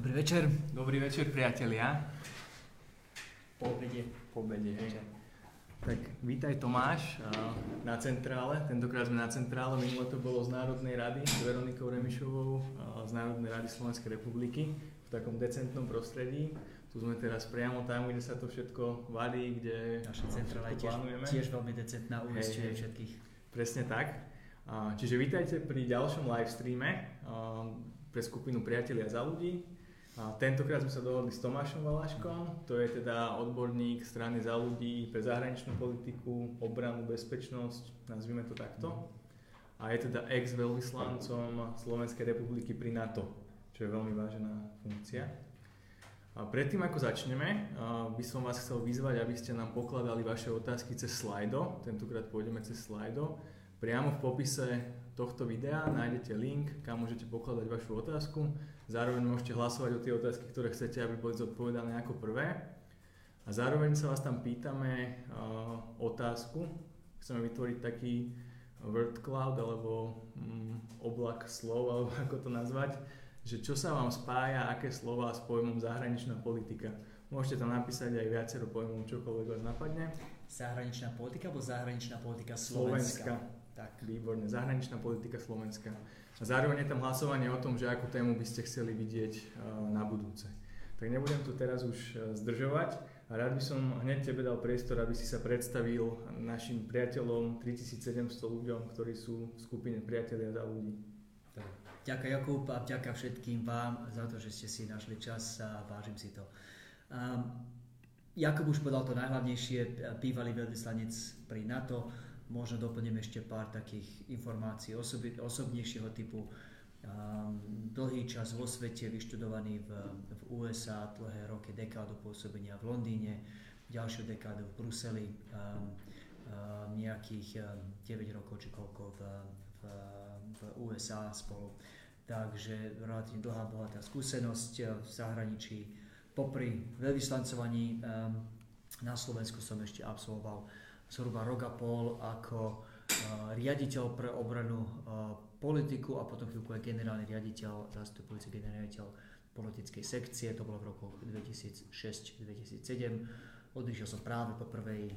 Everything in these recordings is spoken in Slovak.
Dobrý večer. Dobrý večer, priatelia. Po obede. Po obede, hej. Tak vítaj Tomáš na centrále. Tentokrát sme na centrále, minule to bolo z Národnej rady s Veronikou Remišovou z Národnej rady Slovenskej republiky v takom decentnom prostredí. Tu sme teraz priamo tam, kde sa to všetko valí, kde Naša centrála je tiež, tiež veľmi decentná, uistuje všetkých. Presne tak. Čiže vítajte pri ďalšom live streame pre skupinu Priatelia za ľudí. A tentokrát sme sa dohodli s Tomášom Valaškom, to je teda odborník strany za ľudí pre zahraničnú politiku, obranu, bezpečnosť, nazvime to takto. A je teda ex-veľvyslancom Slovenskej republiky pri NATO, čo je veľmi vážená funkcia. A predtým ako začneme, by som vás chcel vyzvať, aby ste nám pokladali vaše otázky cez Slido, tentokrát pôjdeme cez Slido. Priamo v popise tohto videa nájdete link, kam môžete pokladať vašu otázku. Zároveň môžete hlasovať o tie otázky, ktoré chcete, aby boli zodpovedané ako prvé. A zároveň sa vás tam pýtame uh, otázku. Chceme vytvoriť taký word cloud alebo um, oblak slov, alebo ako to nazvať, že čo sa vám spája, aké slova s pojmom zahraničná politika. Môžete tam napísať aj viacero pojmov, čokoľvek vás napadne. Zahraničná politika alebo zahraničná politika Slovenska? Slovenska. Tak. Výborne, zahraničná politika Slovenska. A zároveň je tam hlasovanie o tom, že akú tému by ste chceli vidieť eh, na budúce. Tak nebudem tu teraz už eh, zdržovať a rád by som hneď tebe dal priestor, aby si sa predstavil našim priateľom, 3700 ľuďom, ktorí sú v skupine Priatelia za ľudí. Ďakujem Jakub a ďakujem všetkým vám za to, že ste si našli čas a vážim si to. Um, Jakub už povedal to najhlavnejšie, bývalý veľvyslanec pri NATO, Možno doplním ešte pár takých informácií osobi, osobnejšieho typu. Um, dlhý čas vo svete, vyštudovaný v, v USA, dlhé roky, dekádu pôsobenia v Londýne, ďalšiu dekádu v Bruseli, um, um, nejakých um, 9 rokov či koľko v, v, v USA spolu. Takže relatívne dlhá, bohatá skúsenosť v zahraničí. Popri veľvyslancovaní na Slovensku som ešte absolvoval zhruba rok a pol ako riaditeľ pre obranu politiku a potom chvíľku aj generálny riaditeľ, zastupujúci generálny riaditeľ politickej sekcie, to bolo v roku 2006-2007. Odišiel som práve po, prvej,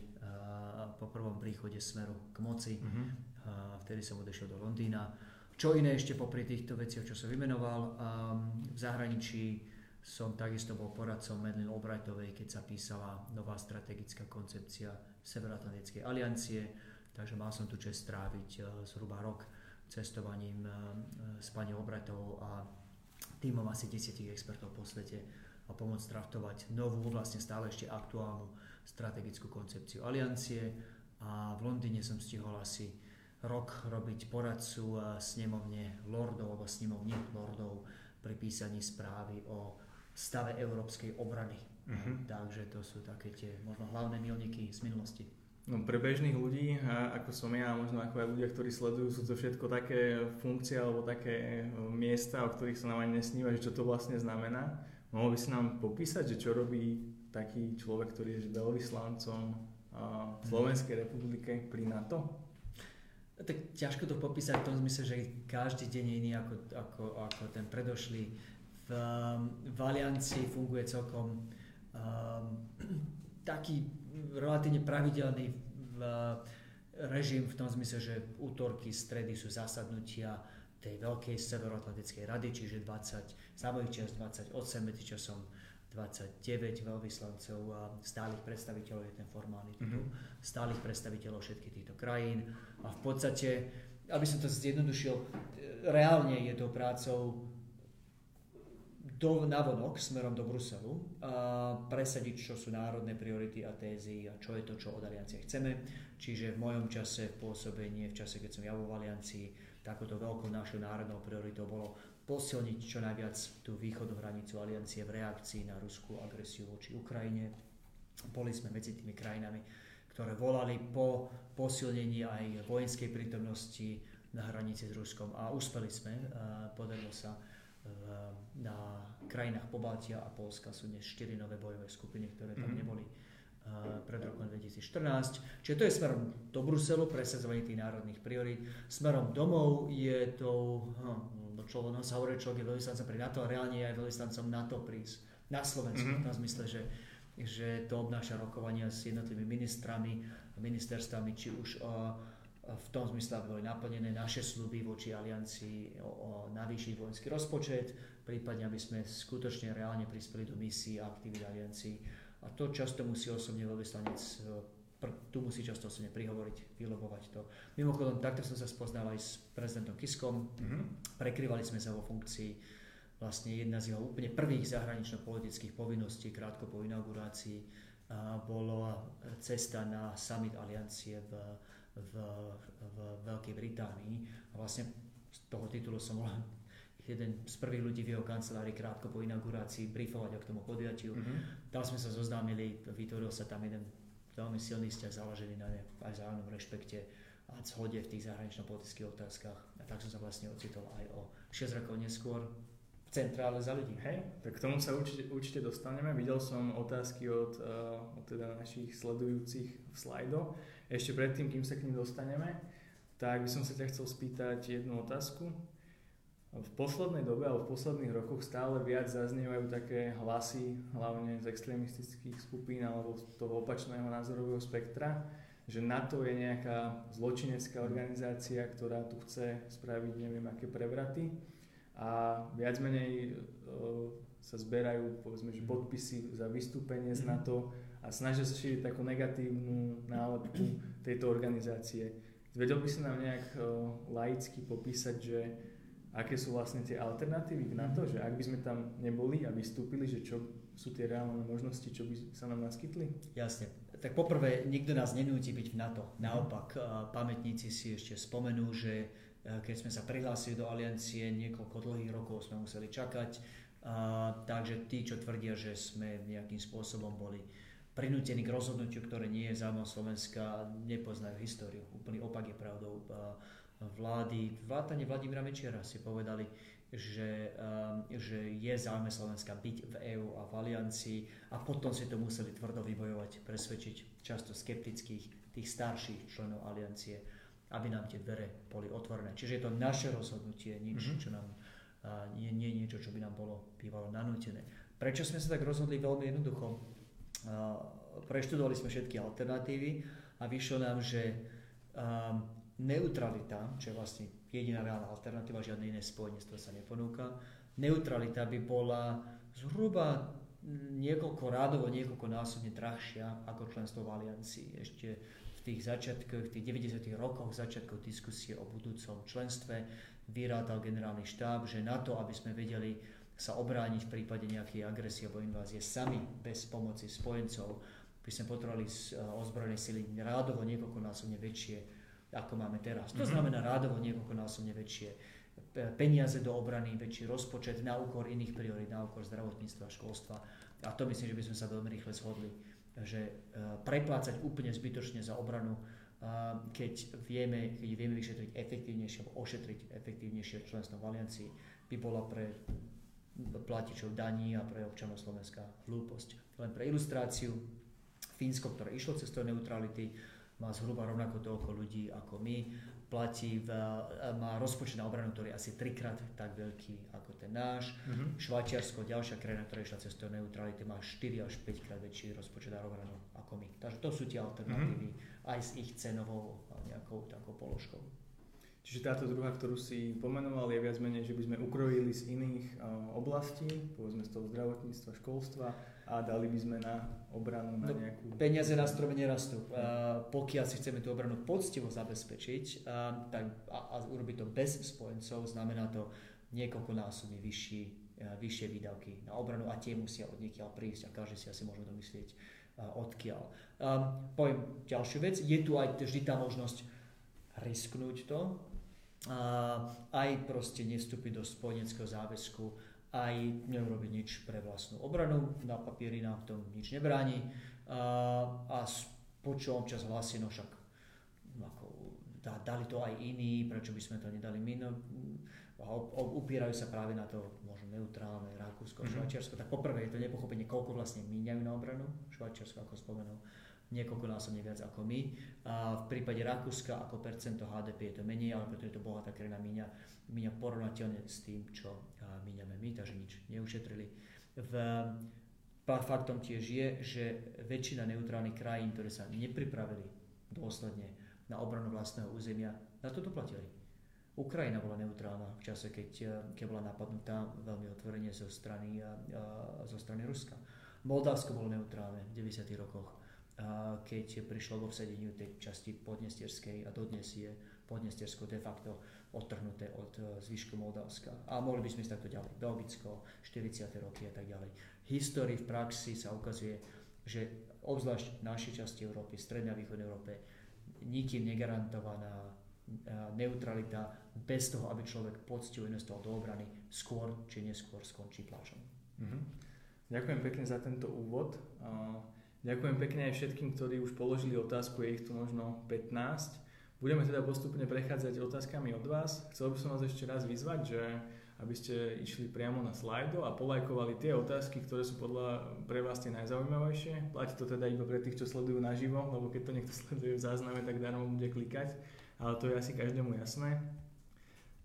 po prvom príchode smeru k moci, uh-huh. vtedy som odešiel do Londýna. Čo iné ešte popri týchto veciach, čo som vymenoval, v zahraničí som takisto bol poradcom Medlin Albrightovej, keď sa písala nová strategická koncepcia Severoatlantickej aliancie, takže mal som tu čest stráviť uh, zhruba rok cestovaním uh, s pani Albrightovou a týmom asi desiatich expertov po svete a pomôcť draftovať novú, vlastne stále ešte aktuálnu strategickú koncepciu aliancie. A v Londýne som stihol asi rok robiť poradcu snemovne lordov alebo snemovne lordov pri písaní správy o stave európskej obrany. Uh-huh. Takže to sú také tie možno hlavné milníky z minulosti. No, pre bežných ľudí, ako som ja, možno ako aj ľudia, ktorí sledujú, sú to všetko také funkcie alebo také e, miesta, o ktorých sa nám ani nesníva, že čo to vlastne znamená. Mohol by si nám popísať, že čo robí taký človek, ktorý je veľvyslancom v Slovenskej republike pri NATO? Tak ťažko to popísať v tom zmysle, že každý deň je iný ako, ako, ako ten predošlý v, v Aliancii funguje celkom um, taký relatívne pravidelný v, režim v tom zmysle, že útorky, stredy sú zasadnutia tej veľkej severoatlantickej rady, čiže 20, za mojich čas 28, medzi časom 29 veľvyslancov a stálych predstaviteľov je ten formálny titul, mm-hmm. stálych predstaviteľov všetkých týchto krajín a v podstate, aby som to zjednodušil, reálne je to prácou do, navonok smerom do Bruselu a presadiť, čo sú národné priority a tézy a čo je to, čo od aliancie chceme. Čiže v mojom čase pôsobenie, v čase, keď som ja vo aliancii, takouto veľkou našou národnou prioritou bolo posilniť čo najviac tú východnú hranicu aliancie v reakcii na ruskú agresiu voči Ukrajine. Boli sme medzi tými krajinami, ktoré volali po posilnení aj vojenskej prítomnosti na hranici s Ruskom a uspeli sme, podarilo sa na krajinách Pobaltia a Polska sú dnes 4 nové bojové skupiny, ktoré tam mm-hmm. neboli pred rokom 2014. Čiže to je smerom do Bruselu, presadzovanie tých národných priorít. Smerom domov je to, no, človek, no sa hovorí, človek je veľvyslancom pri NATO a reálne je aj veľvyslancom NATO prísť na Slovensku. Mm-hmm. V zmysle, že, že to obnáša rokovania s jednotlivými ministrami, ministerstvami, či už uh, v tom zmysle, aby boli naplnené naše sluby voči aliancii o, o navýšiť vojenský rozpočet, prípadne aby sme skutočne reálne prispeli do misií a aktivít aliancii. A to často musí osobne veľvyslanec, e, tu musí často osobne prihovoriť, vylobovať to. Mimochodom, takto som sa spoznal aj s prezidentom Kiskom, mm-hmm. prekryvali sme sa vo funkcii vlastne jedna z jeho úplne prvých zahranično-politických povinností krátko po inaugurácii bolo cesta na summit aliancie v v, v Veľkej Británii. A vlastne z toho titulu som bol jeden z prvých ľudí v jeho kancelárii krátko po inaugurácii briefovať k tomu podujatiu. Mm-hmm. Tam sme sa zoznámili, vytvoril sa tam jeden veľmi silný vzťah založený na aj vzájomnom rešpekte a zhode v tých zahranično-politických otázkach. A tak som sa vlastne ocitol aj o 6 rokov neskôr v centrále za ľudí. Hej, tak k tomu sa určite, určite dostaneme. Videl som otázky od, uh, od teda našich sledujúcich v slajdo. Ešte predtým, kým sa k ním dostaneme, tak by som sa ťa chcel spýtať jednu otázku. V poslednej dobe alebo v posledných rokoch stále viac zaznievajú také hlasy, hlavne z extrémistických skupín alebo z toho opačného názorového spektra, že NATO je nejaká zločinecká organizácia, ktorá tu chce spraviť neviem aké prevraty a viac menej e, sa zberajú povedzme, že podpisy za vystúpenie z mhm. NATO a snažia sa šíriť takú negatívnu nálepku tejto organizácie. Vedel by si nám nejak uh, laicky popísať, že aké sú vlastne tie alternatívy na to, že ak by sme tam neboli a vystúpili, že čo sú tie reálne možnosti, čo by sa nám naskytli? Jasne. Tak poprvé, nikto nás nenúti byť v NATO. Naopak, pamätníci si ešte spomenú, že keď sme sa prihlásili do aliancie, niekoľko dlhých rokov sme museli čakať, takže tí, čo tvrdia, že sme nejakým spôsobom boli prinútení k rozhodnutiu, ktoré nie je záujmom Slovenska, nepoznajú históriu. Úplný opak je pravdou. Vlády, vládanie Vladimíra Mečiara si povedali, že, že je záujme Slovenska byť v EÚ a v aliancii a potom si to museli tvrdo vybojovať, presvedčiť často skeptických, tých starších členov aliancie, aby nám tie dvere boli otvorené. Čiže je to naše rozhodnutie, nič, mm-hmm. čo nám, nie, nie niečo, čo by nám bolo bývalo nanútené. Prečo sme sa tak rozhodli? Veľmi jednoducho preštudovali sme všetky alternatívy a vyšlo nám, že neutralita, čo je vlastne jediná reálna alternatíva, žiadne iné spojenectvo sa neponúka, neutralita by bola zhruba niekoľko rádovo, niekoľko násobne drahšia ako členstvo v aliancii. Ešte v tých začiatkoch, v tých 90. rokoch, začiatkoch diskusie o budúcom členstve vyrátal generálny štáb, že na to, aby sme vedeli sa obrániť v prípade nejakej agresie alebo invázie sami bez pomoci spojencov, by sme potrebovali eh, ozbrojené sily rádovo niekoľkonásobne väčšie, ako máme teraz. To mhm. znamená rádovo niekoľkonásobne väčšie peniaze do obrany, väčší rozpočet na úkor iných priorít, na úkor zdravotníctva, školstva. A to myslím, že by sme sa veľmi rýchle shodli, že eh, preplácať úplne zbytočne za obranu, keď vieme, keď vieme vyšetriť efektívnejšie ošetriť efektívnejšie členstvo v aliancii, by bola pre platičov daní a pre občanov Slovenska hlúposť. Len pre ilustráciu, Fínsko, ktoré išlo cestou neutrality, má zhruba rovnako toľko ľudí ako my, platí v, má rozpočet na obranu, ktorý je asi trikrát tak veľký ako ten náš. Mm-hmm. Švajčiarsko, ďalšia krajina, ktorá išla cestou neutrality, má 4 až 5 krát väčší rozpočet na obranu ako my. Takže to sú tie alternatívy mm-hmm. aj s ich cenovou nejakou takou položkou. Čiže táto druhá, ktorú si pomenoval, je viac menej, že by sme ukrojili z iných uh, oblastí, povedzme z toho zdravotníctva, školstva a dali by sme na obranu na no, nejakú... Peniaze na strome nerastú. Uh, pokiaľ si chceme tú obranu poctivo zabezpečiť uh, tak, a, a urobiť to bez spojencov, znamená to niekoľkonásobne vyšší, uh, vyššie výdavky na obranu a tie musia od niekiaľ prísť a každý si asi môže domyslieť odkiaľ. Um, poviem ďalšiu vec, je tu aj vždy tá možnosť risknúť to, aj proste nestúpiť do spojeneckého záväzku, aj neurobiť nič pre vlastnú obranu, na papieri nám v tom nič nebráni a, a počujem občas hlasy, no však ako, dali to aj iní, prečo by sme to nedali my. No, upierajú sa práve na to možno neutrálne Rakúsko, mm-hmm. Švajčiarsko. Tak poprvé je to nepochopenie, koľko vlastne míňajú na obranu. Švajčiarsko, ako spomenul, niekoľkonásobne viac ako my. A v prípade Rakúska ako percento HDP je to menej, ale preto je to bohatá krajina míňa, míňa porovnateľne s tým, čo míňame my, takže nič neušetrili. V, faktom tiež je, že väčšina neutrálnych krajín, ktoré sa nepripravili dôsledne na obranu vlastného územia, na to doplatili. Ukrajina bola neutrálna v čase, keď, keď bola napadnutá veľmi otvorene zo strany, zo strany Ruska. Moldavsko bolo neutrálne v 90. rokoch keď prišlo k obsadeniu tej časti podnestierskej a dodnes je Podnestersko de facto odtrhnuté od e, zvyšku Moldavska. A mohli by sme ísť takto ďalej. Belgicko, 40. roky a tak ďalej. Histórii v praxi sa ukazuje, že obzvlášť v našej časti Európy, strednej a východnej Európe, nikým negarantovaná e, neutralita bez toho, aby človek poctivo investoval do obrany, skôr či neskôr skončí plážom. Mm-hmm. Ďakujem pekne za tento úvod. Ďakujem pekne aj všetkým, ktorí už položili otázku, je ich tu možno 15. Budeme teda postupne prechádzať otázkami od vás. Chcel by som vás ešte raz vyzvať, že aby ste išli priamo na slajdo a polajkovali tie otázky, ktoré sú podľa pre vás tie najzaujímavejšie. Platí to teda iba pre tých, čo sledujú naživo, lebo keď to niekto sleduje v zázname, tak darmo bude klikať, ale to je asi každému jasné.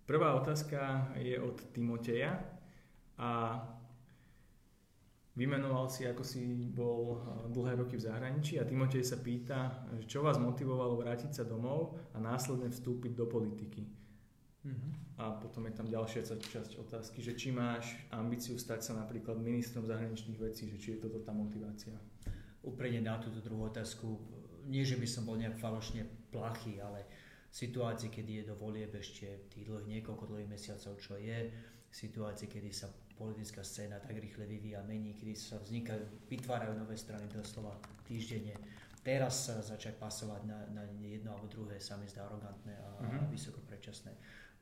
Prvá otázka je od Timoteja a Vymenoval si, ako si bol eh, dlhé roky v zahraničí a Timotej sa pýta, čo vás motivovalo vrátiť sa domov a následne vstúpiť do politiky. Mm-hmm. A potom je tam ďalšia časť otázky, že či máš ambíciu stať sa napríklad ministrom zahraničných vecí, že či je toto tá motivácia. Úprimne na túto druhú otázku, nie že by som bol nejak falošne plachý, ale v situácii, kedy je do volieb ešte tých dlhých niekoľko dlhých mesiacov, čo je, v situácii, kedy sa politická scéna tak rýchle vyvíja, mení, kedy sa vznikajú, vytvárajú nové strany doslova týždenne. Teraz sa začať pasovať na, na jedno alebo druhé sa mi zdá arogantné a, mm-hmm. mhm. vysoko predčasné.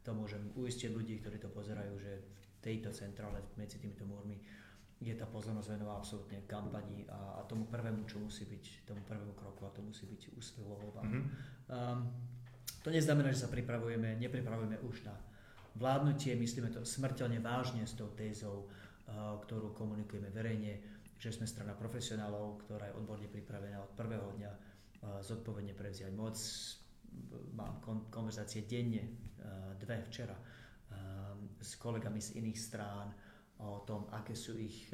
To môžem uistiť ľudí, ktorí to pozerajú, že v tejto centrále medzi týmito múrmi je tá pozornosť venová absolútne kampani a, a tomu prvému, čo musí byť, tomu prvému kroku a to musí byť úspech vo voľbách. Mm-hmm. Um, to neznamená, že sa pripravujeme, nepripravujeme už na vládnutie, myslíme to smrteľne vážne s tou tézou, eh, ktorú komunikujeme verejne, že sme strana profesionálov, ktorá je odborne pripravená od prvého dňa eh, zodpovedne prevziať moc. Mám konverzácie denne, eh, dve včera, s kolegami z iných strán o tom, aké sú ich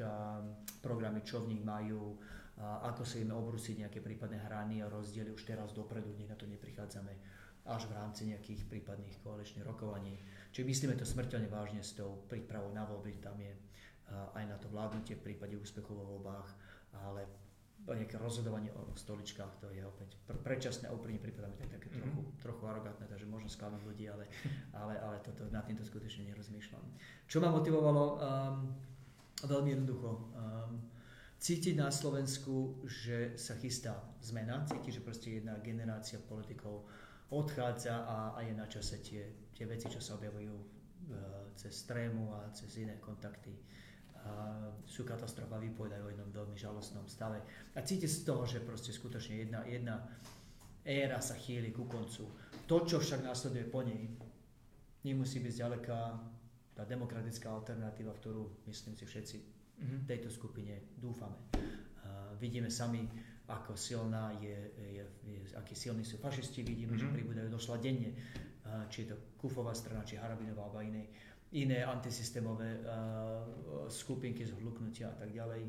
programy, čo v nich majú, ako sa vieme obrúsiť nejaké prípadné hrany a rozdiely už teraz dopredu, nech na to neprichádzame až v rámci nejakých prípadných koaličných rokovaní. Čiže myslíme to smrteľne vážne s tou prípravou na voľby, tam je aj na to vládnutie v prípade úspechu vo voľbách, ale nejaké rozhodovanie o stoličkách, to je opäť predčasné a úprimne pripadá to je také trochu, mm-hmm. trochu arogantné, takže možno sklamať ľudí, ale, ale, ale toto, nad týmto skutočne nerozmýšľam. Čo ma motivovalo? Um, veľmi jednoducho. Um, cítiť na Slovensku, že sa chystá zmena, cítiť, že proste jedna generácia politikov odchádza a, a je na čase tie, tie veci, čo sa objavujú uh, cez trému a cez iné kontakty, uh, sú katastrofa, vypovedajú o jednom veľmi žalostnom stave. A cíti z toho, že proste skutočne jedna, jedna éra sa chýli ku koncu. To, čo však následuje po nej, nemusí byť ďaleka tá demokratická alternatíva, v ktorú, myslím si, všetci mhm. v tejto skupine dúfame. Uh, vidíme sami, ako silná je, je, je akí silní sú fašisti, vidíme, mm-hmm. že mhm. pribúdajú došla denne, či je to Kufová strana, či Harabinová, alebo iné, iné antisystémové uh, skupinky z hluknutia a tak ďalej.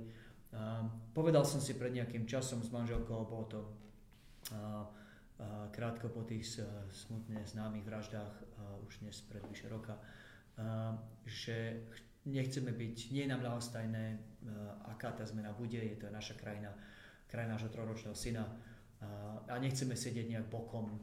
Uh, povedal som si pred nejakým časom s manželkou, bolo to uh, krátko po tých smutne známych vraždách, už dnes pred vyše roka, že nechceme byť, nie je nám ľahostajné, aká tá zmena bude, je to naša krajina, kraj nášho troročného syna a nechceme sedieť nejak bokom,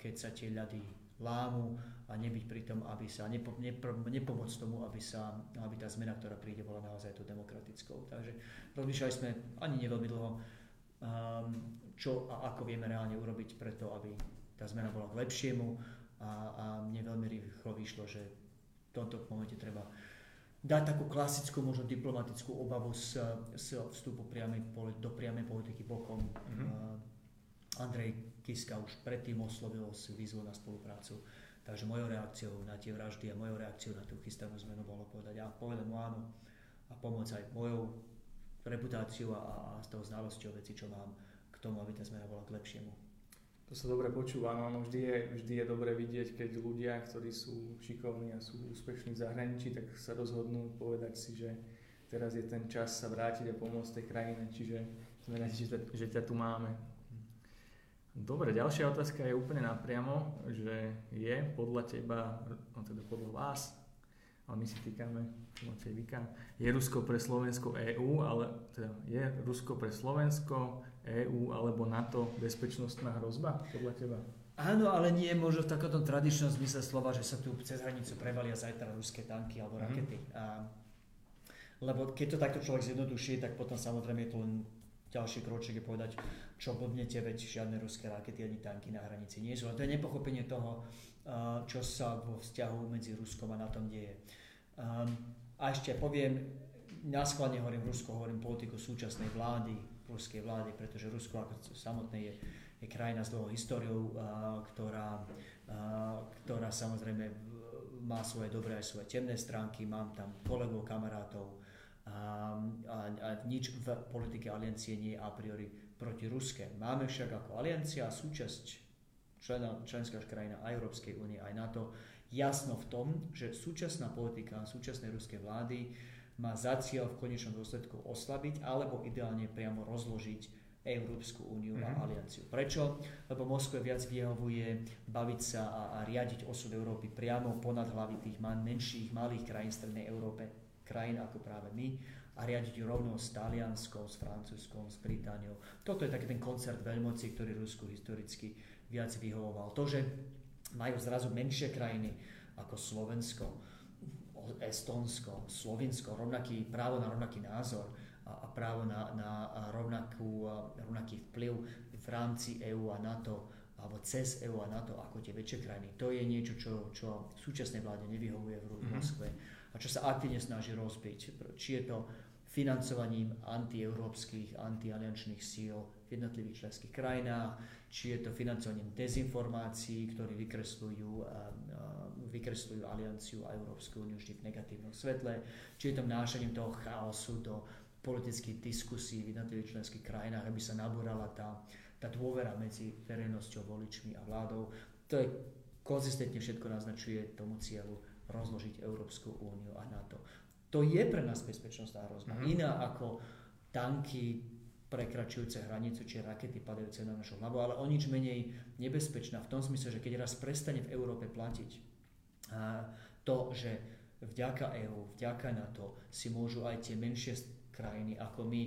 keď sa tie ľady lámu a nebyť pri tom, aby sa, nepo, nepo, nepomôcť tomu, aby, sa, aby tá zmena, ktorá príde, bola naozaj to demokratickou. Takže rozmýšľali sme ani neveľmi dlho, čo a ako vieme reálne urobiť preto, aby tá zmena bola k lepšiemu a, a mne veľmi rýchlo vyšlo, že v tomto momente treba dať takú klasickú, možno diplomatickú obavu z, z vstupu priamej, do priamej politiky bokom. Mm-hmm. Andrej Kiska už predtým oslovil si výzvu na spoluprácu. Takže mojou reakciou na tie vraždy a mojou reakciou na tú chystanú zmenu bolo povedať, ja povedem mu áno a pomôcť aj mojou reputáciu a, a s tou znalosťou veci, čo mám k tomu, aby tá zmena bola k lepšiemu. To sa dobre počúva, no, no vždy, je, vždy je dobre vidieť, keď ľudia, ktorí sú šikovní a sú úspešní v zahraničí, tak sa rozhodnú povedať si, že teraz je ten čas sa vrátiť a pomôcť tej krajine, čiže sme radi, že, že ťa tu máme. Dobre, ďalšia otázka je úplne napriamo, že je podľa teba, no teda podľa vás, ale my si týkame Vika, je Rusko pre Slovensko EÚ, ale teda je Rusko pre Slovensko, EÚ alebo NATO bezpečnostná hrozba podľa teba? Áno, ale nie je možno v takomto tradičnom zmysle slova, že sa tu cez hranicu prevalia zajtra ruské tanky alebo mhm. rakety. Mm. A, lebo keď to takto človek zjednoduší, tak potom samozrejme je to len ďalší kroček je povedať, čo blbnete, veď žiadne ruské rakety ani tanky na hranici nie sú. A to je nepochopenie toho, čo sa vo vzťahu medzi Ruskom a NATO deje. A ešte poviem, náskladne hovorím Rusko, hovorím politiku súčasnej vlády, ruskej vlády, pretože Rusko ako samotné je, je krajina s dlhou históriou, ktorá, ktorá samozrejme má svoje dobré aj svoje temné stránky, mám tam kolegov, kamarátov, a, a, nič v politike aliancie nie je a priori proti Ruske. Máme však ako aliancia súčasť člena, členská krajina aj Európskej únie, aj NATO, jasno v tom, že súčasná politika súčasnej ruskej vlády má za cieľ v konečnom dôsledku oslabiť alebo ideálne priamo rozložiť Európsku úniu mm-hmm. a mhm. alianciu. Prečo? Lebo Moskve viac vyhovuje baviť sa a, a riadiť osud Európy priamo ponad hlavy tých menších, malých krajín Strednej Európe, krajín ako práve my, a riadiť rovno s Talianskou, s Francúzskou, s Britániou. Toto je taký ten koncert veľmoci, ktorý Rusku historicky viac vyhovoval. To, že majú zrazu menšie krajiny ako Slovensko, Estonsko, Slovinsko, rovnaký, právo na rovnaký názor a, a právo na, na rovnakú, rovnaký vplyv v rámci EÚ a NATO alebo cez EÚ a NATO ako tie väčšie krajiny. To je niečo, čo, čo súčasnej vláde nevyhovuje v mhm. Moskve mm-hmm. A čo sa aktívne snaží rozbiť. Či je to financovaním antieurópskych, antialiančných síl v jednotlivých členských krajinách, či je to financovaním dezinformácií, ktorí vykresľujú, vykresľujú alianciu a Európsku úniu vždy v negatívnom svetle, či je to vnášaním toho chaosu do politických diskusí v jednotlivých členských krajinách, aby sa nabúrala tá, tá dôvera medzi verejnosťou, voličmi a vládou. To je konzistentne všetko naznačuje tomu cieľu rozložiť Európsku úniu a NATO. To je pre nás bezpečnostná hrozba. Mm-hmm. Iná ako tanky, prekračujúce hranicu či rakety padajúce na našu hlavu, ale o nič menej nebezpečná v tom smysle, že keď raz prestane v Európe platiť to, že vďaka EÚ, vďaka NATO si môžu aj tie menšie krajiny ako my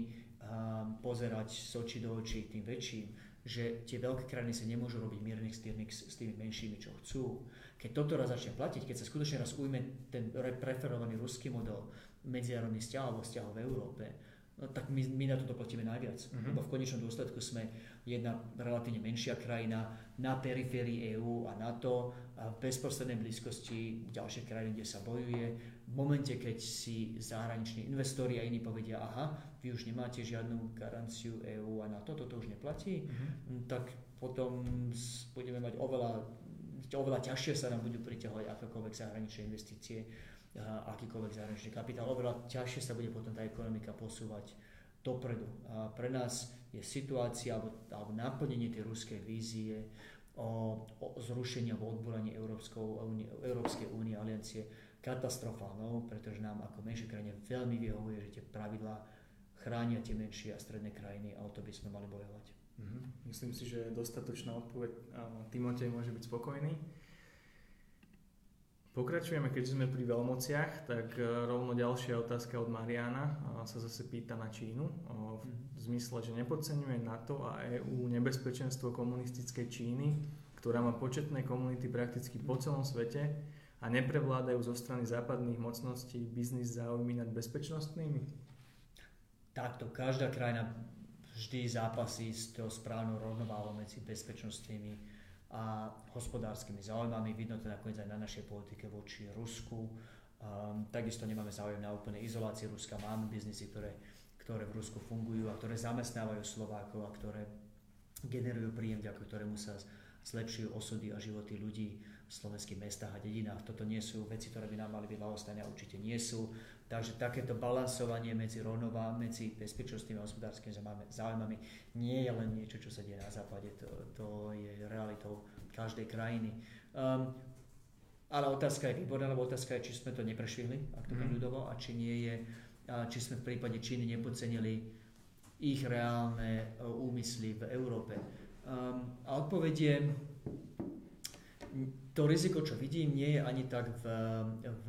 pozerať z očí do očí tým väčším, že tie veľké krajiny sa nemôžu robiť miernych stiernik s tými menšími, čo chcú. Keď toto raz začne platiť, keď sa skutočne raz ujme ten preferovaný ruský model medzinárodných vzťahov alebo vzťahov v Európe, no, tak my, my na to doplatíme najviac. Uh-huh. Lebo v konečnom dôsledku sme jedna relatívne menšia krajina na periférii EÚ a NATO a v bezprostrednej blízkosti ďalšie krajiny, kde sa bojuje. V momente, keď si zahraniční investori a iní povedia, aha, vy už nemáte žiadnu garanciu EÚ a NATO, toto už neplatí, uh-huh. tak potom budeme mať oveľa, oveľa ťažšie sa nám budú priťahovať akékoľvek zahraničné investície akýkoľvek zahraničný kapitál. Oveľa ťažšie sa bude potom tá ekonomika posúvať dopredu. A pre nás je situácia alebo, alebo naplnenie tej ruskej vízie o, o zrušení alebo odboraní Európskej únie aliancie katastrofálnou, pretože nám ako menšie krajine veľmi vyhovuje, že tie pravidlá chránia tie menšie a stredné krajiny a o to by sme mali bojovať. Mm-hmm. Myslím si, že dostatočná odpoveď. Timotej môže byť spokojný. Pokračujeme, keďže sme pri veľmociach, tak e, rovno ďalšia otázka od Mariana sa zase pýta na Čínu v mhm. zmysle, že nepodceňuje NATO a EÚ nebezpečenstvo komunistickej Číny, ktorá má početné komunity prakticky po celom svete a neprevládajú zo strany západných mocností biznis záujmy nad bezpečnostnými? Takto, každá krajina vždy zápasí s tou správnou rovnováhou medzi bezpečnostnými a hospodárskymi záujmami. Vidno to nakoniec aj na našej politike voči Rusku. Um, takisto nemáme záujem na úplnej izolácii Ruska. Máme biznisy, ktoré, ktoré v Rusku fungujú a ktoré zamestnávajú Slovákov a ktoré generujú príjem, vďaka ktorému sa zlepšujú osudy a životy ľudí slovenských mestách a dedinách. Toto nie sú veci, ktoré by nám mali byť ľahostane a určite nie sú. Takže takéto balansovanie medzi rovnová, medzi bezpečnostnými a hospodárskymi záujmami nie je len niečo, čo sa deje na západe, to, to je realitou každej krajiny. Um, ale otázka je výborná, lebo otázka je, či sme to neprešvihli, ak to mm. ľudovo, a či nie je, či sme v prípade Číny nepodcenili ich reálne e, úmysly v Európe. Um, a odpoveď je, to riziko, čo vidím, nie je ani tak v, v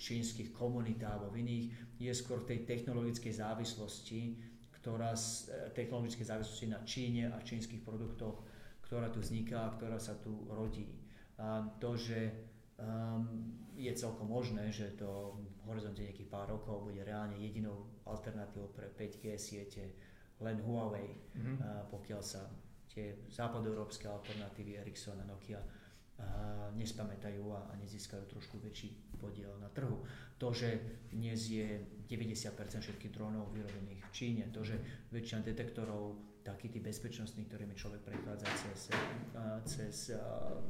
čínskych komunitách alebo v iných, je skôr tej technologickej závislosti, ktorá, e, technologickej závislosti na Číne a čínskych produktoch, ktorá tu vzniká a ktorá sa tu rodí. A to, že um, je celkom možné, že to v horizonte nejakých pár rokov bude reálne jedinou alternatívou pre 5G siete len Huawei, mm-hmm. a pokiaľ sa tie západoeurópske alternatívy Ericsson a Nokia nespamätajú a, a nezískajú trošku väčší podiel na trhu. To, že dnes je 90% všetkých dronov vyrobených v Číne, to, že väčšina detektorov, taký tí bezpečnostní, ktorými človek prechádza cez, cez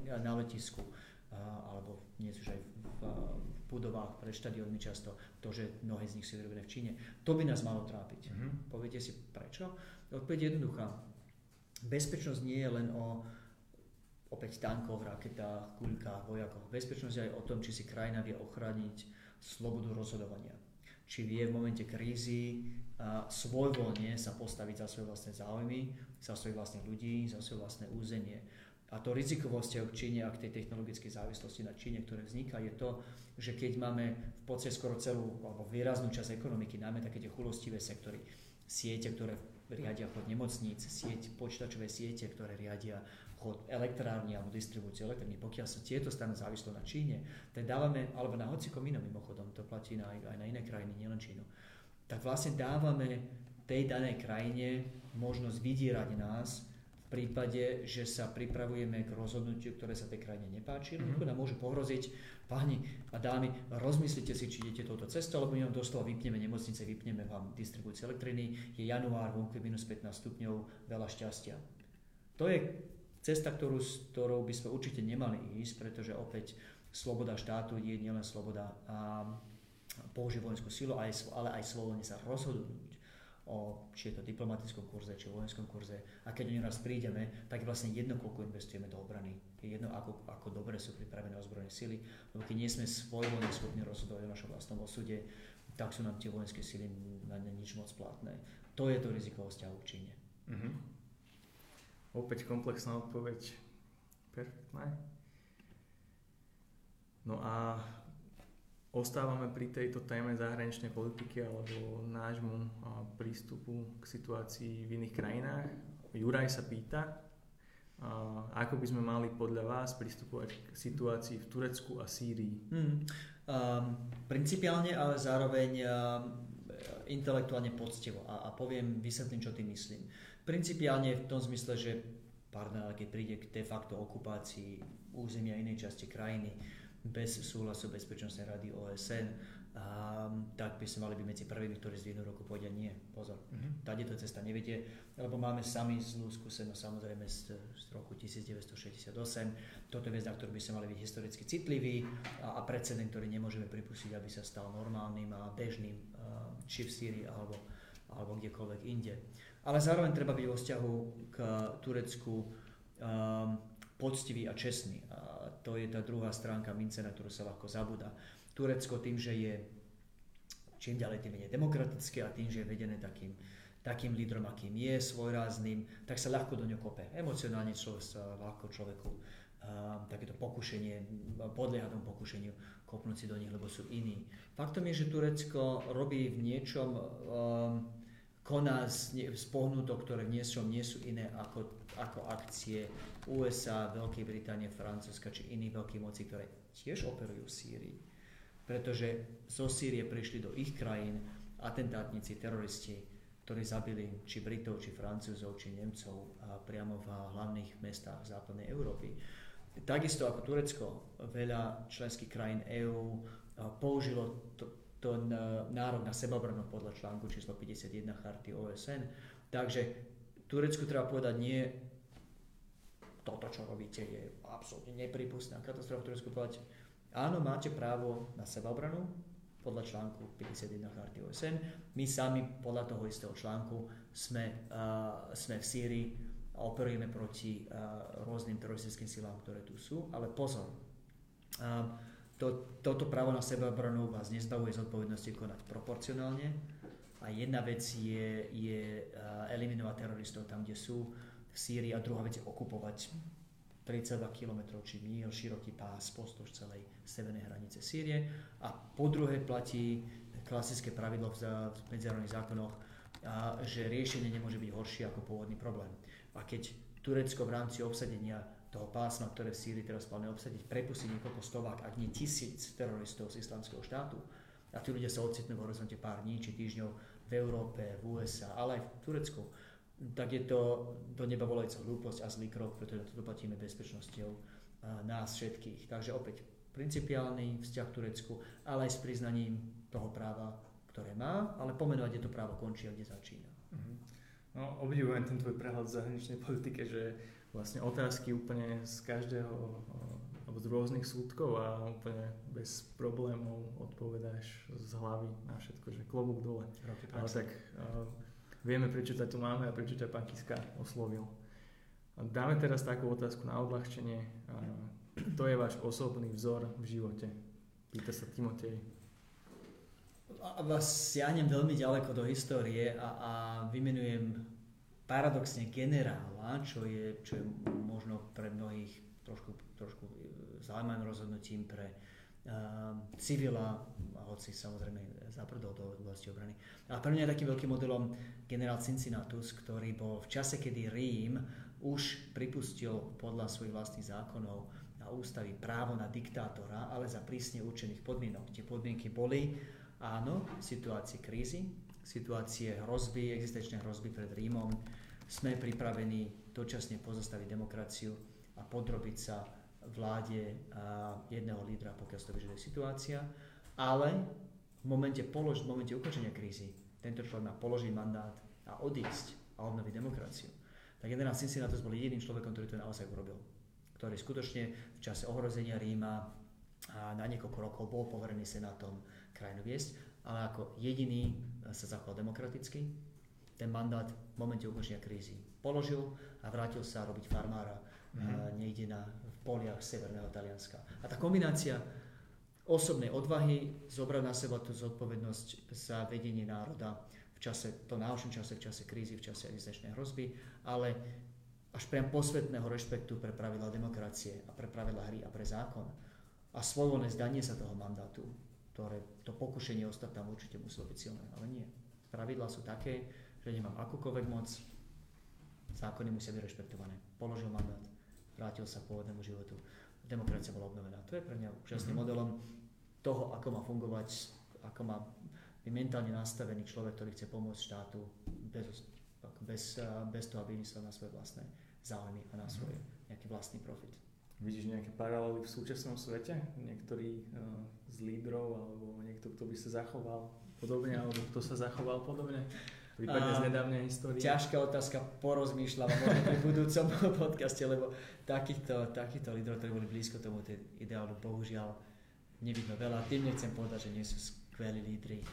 na letisku, alebo dnes už aj v, budovách pred štadiónmi často, to, že mnohé z nich sú vyrobené v Číne, to by nás malo trápiť. Mm-hmm. Poviete si prečo? Odpoveď je jednoduchá. Bezpečnosť nie je len o opäť tankoch, raketách, kuľkách, vojakoch. Bezpečnosť je aj o tom, či si krajina vie ochrániť slobodu rozhodovania. Či vie v momente krízy svojvoľne sa postaviť za svoje vlastné záujmy, za svojich vlastných ľudí, za svoje vlastné územie. A to riziko vo vzťahu k Číne a k tej technologickej závislosti na Číne, ktoré vzniká, je to, že keď máme v podstate skoro celú alebo výraznú časť ekonomiky, najmä také tie chulostivé sektory, siete, ktoré riadia chod nemocníc, sieť, počítačové siete, ktoré riadia chod elektrárny alebo distribúciu elektriny, pokiaľ sa tieto stanú závislé na Číne, tak dávame, alebo na hocikom inom mimochodom, to platí na, aj na iné krajiny, nielen Čínu, tak vlastne dávame tej danej krajine možnosť vydierať nás prípade, že sa pripravujeme k rozhodnutiu, ktoré sa tej krajine nepáči, mm-hmm. nám môže pohroziť, páni a dámy, rozmyslite si, či idete touto cestou, lebo my vám doslova vypneme nemocnice, vypneme vám distribúciu elektriny, je január, vonku minus 15 stupňov, veľa šťastia. To je cesta, ktorú, ktorou by sme určite nemali ísť, pretože opäť sloboda štátu je nielen sloboda a použiť vojenskú silu, ale aj slobodne sa rozhodnúť o, či je to diplomatickom kurze, či vojenskom kurze. A keď o raz prídeme, tak vlastne jedno, koľko investujeme do obrany. Je jedno, ako, ako dobre sú pripravené ozbrojené sily. Lebo keď nie sme svojvoľne schopní rozhodovať o našom vlastnom osude, tak sú nám tie vojenské sily na ne nič moc platné. To je to riziko vzťahu k Číne. Mm-hmm. Opäť komplexná odpoveď. Perfektná. No a ostávame pri tejto téme zahraničnej politiky alebo nášmu prístupu k situácii v iných krajinách. Juraj sa pýta, ako by sme mali podľa vás pristupovať k situácii v Turecku a Sýrii? Hmm. Um, principiálne, ale zároveň um, intelektuálne poctivo. A, a poviem, vysvetlím, čo tým myslím. Principiálne v tom zmysle, že pardon, keď príde k de facto okupácii územia inej časti krajiny bez súhlasu Bezpečnostnej rady OSN, um, tak by sme mali byť medzi prvými, ktorí z jednu roku povedia nie, pozor, mm-hmm. tady to cesta nevedie, lebo máme sami zlú skúsenosť samozrejme z, z roku 1968. Toto je vec, na ktorú by sme mali byť historicky citliví a, a precedent, ktorý nemôžeme pripustiť, aby sa stal normálnym a bežným uh, či v Sýrii alebo, alebo kdekoľvek inde ale zároveň treba byť vo vzťahu k Turecku um, poctivý a čestný. A to je tá druhá stránka mince, na ktorú sa ľahko zabúda. Turecko tým, že je čím ďalej tým menej demokratické a tým, že je vedené takým, takým lídrom, akým je, svojrázným, tak sa ľahko do ňo kope. Emocionálne človek sa ľahko človeku um, takéto pokušenie, podlieha tomu pokušeniu kopnúť si do nich, lebo sú iní. Faktom je, že Turecko robí v niečom um, koná z, pohnutok, ktoré v niečom nie sú iné ako, ako akcie USA, Veľkej Británie, Francúzska či iných veľkých mocí, ktoré tiež operujú v Sýrii. Pretože zo Sýrie prišli do ich krajín atentátnici, teroristi, ktorí zabili či Britov, či Francúzov, či Nemcov priamo v hlavných mestách západnej Európy. Takisto ako Turecko, veľa členských krajín EÚ použilo to, to nárok na sebabranu podľa článku číslo 51 charty OSN. Takže Turecku treba povedať nie toto, čo robíte, je absolútne nepripustná katastrofa, ktorú povedať, áno, máte právo na sebaobranu podľa článku 51 charty OSN. My sami podľa toho istého článku sme, uh, sme v Sýrii a operujeme proti uh, rôznym teroristickým silám, ktoré tu sú. Ale pozor, uh, to, toto právo na sebaobranu vás nezbavuje zodpovednosti konať proporcionálne. A jedna vec je, je uh, eliminovať teroristov tam, kde sú v Sýrii a druhá vec je okupovať 32 km či míl široký pás pozdĺž celej severnej hranice Sýrie. A po druhé platí klasické pravidlo v medzinárodných zákonoch, a, že riešenie nemôže byť horšie ako pôvodný problém. A keď Turecko v rámci obsadenia toho pásma, ktoré v Sýrii teraz plánuje obsadiť, prepustí niekoľko stovák, ak nie tisíc teroristov z islamského štátu, a tí ľudia sa ocitnú v horizonte pár dní či týždňov v Európe, v USA, ale aj v Turecku, tak je to do neba volajúca hlúposť a zlý krok, pretože to doplatíme bezpečnosťou nás všetkých. Takže opäť principiálny vzťah k Turecku, ale aj s priznaním toho práva, ktoré má, ale pomenovať, kde to právo končí a kde začína. Mm-hmm. No, obdivujem ten tvoj prehľad v zahraničnej politike, že vlastne otázky úplne z každého alebo z rôznych súdkov a úplne bez problémov odpovedáš z hlavy na všetko, že klobúk dole. Ale tak vieme, prečo ťa tu máme a prečo ťa pán Kiska oslovil. Dáme teraz takú otázku na odľahčenie. Kto je váš osobný vzor v živote? Pýta sa Timotej. A vás siahnem veľmi ďaleko do histórie a, a vymenujem paradoxne generála, čo je, čo je možno pre mnohých trošku, trošku zaujímavým rozhodnutím pre uh, civila, hoci samozrejme zaprdol do oblasti obrany. A pre mňa je takým veľkým modelom generál Cincinnatus, ktorý bol v čase, kedy Rím už pripustil podľa svojich vlastných zákonov a ústavy právo na diktátora, ale za prísne určených podmienok. Tie podmienky boli, áno, situácie krízy, situácie hrozby, existenčné hrozby pred Rímom. Sme pripravení dočasne pozastaviť demokraciu a podrobiť sa vláde jedného lídra, pokiaľ to vyžaduje situácia, ale v momente, polož, v momente ukončenia krízy tento človek má položiť mandát a odísť a obnoviť demokraciu. Tak generál Cincinnatus bol jediným človekom, ktorý to naozaj urobil. Ktorý skutočne v čase ohrozenia Ríma a na niekoľko rokov bol poverený senátom krajinu viesť, ale ako jediný sa zachoval demokraticky. Ten mandát v momente ukončenia krízy položil a vrátil sa robiť farmára mm-hmm. niekde na poliach severného Talianska. A tá kombinácia osobnej odvahy, zobrať na seba tú zodpovednosť za vedenie národa v čase, to náročnom čase, v čase krízy, v čase existenčnej hrozby, ale až priam posvetného rešpektu pre pravidla demokracie a pre pravidla hry a pre zákon a svojvoľné zdanie sa toho mandátu, ktoré to pokušenie ostať tam určite muselo byť silné, ale nie. Pravidlá sú také, že nemám akúkoľvek moc, zákony musia byť rešpektované. Položil mandát vrátil sa k pôvodnému životu. Demokracia bola obnovená. To je pre mňa úžasným mm-hmm. modelom toho, ako má fungovať, ako má byť mentálne nastavený človek, ktorý chce pomôcť štátu bez, bez, bez toho, aby myslel na svoje vlastné záujmy a na mhm. svoj nejaký vlastný profit. Vidíš nejaké paralely v súčasnom svete? Niektorý uh, z lídrov alebo niekto, kto by sa zachoval podobne alebo kto sa zachoval podobne? Prípadne z nedávnej histórie. Ťažká otázka, porozmýšľam možno pri budúcom podcaste, lebo takýchto, takýchto lídrov, ktorí boli blízko tomu ideálu, bohužiaľ nevidno veľa. Tým nechcem povedať, že nie sú skvelí lídry.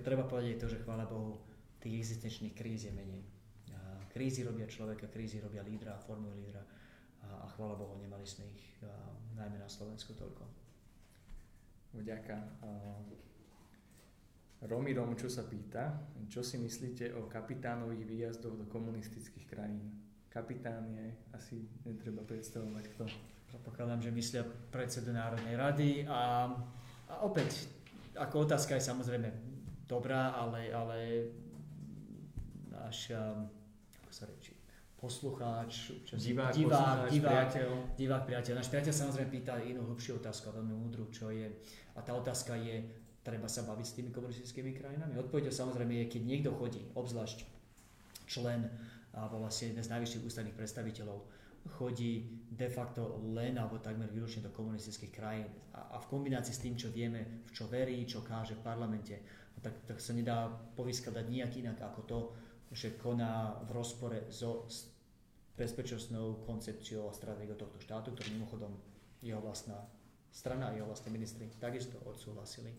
Treba povedať to, že chvála Bohu, tých existenčných kríz je menej. Krízy robia človeka, krízy robia lídra, formujú lídra a, a chvála Bohu, nemali sme ich a, najmä na Slovensku toľko. Vďaka. Romy Rom, čo sa pýta, čo si myslíte o kapitánových výjazdoch do komunistických krajín? Kapitán je, asi netreba predstavovať kto. Predpokladám, že myslia predsedu Národnej rady a, a opäť, ako otázka je samozrejme dobrá, ale, ale náš, um, poslucháč, divák, divák, divák, priateľ. divák, priateľ. Náš priateľ samozrejme pýta inú hlbšiu otázku, veľmi múdru, čo je, a tá otázka je, treba sa baviť s tými komunistickými krajinami? Odpovedou samozrejme je, keď niekto chodí, obzvlášť člen alebo vlastne jeden z najvyšších ústavných predstaviteľov chodí de facto len alebo takmer výlučne do komunistických krajín. A, a v kombinácii s tým, čo vieme, v čo verí, čo káže v parlamente, tak, tak sa nedá povyskladať nijak inak ako to, že koná v rozpore so bezpečnostnou koncepciou a stratégiou tohto štátu, ktorý mimochodom jeho vlastná strana a jeho vlastní ministri takisto odsúhlasili.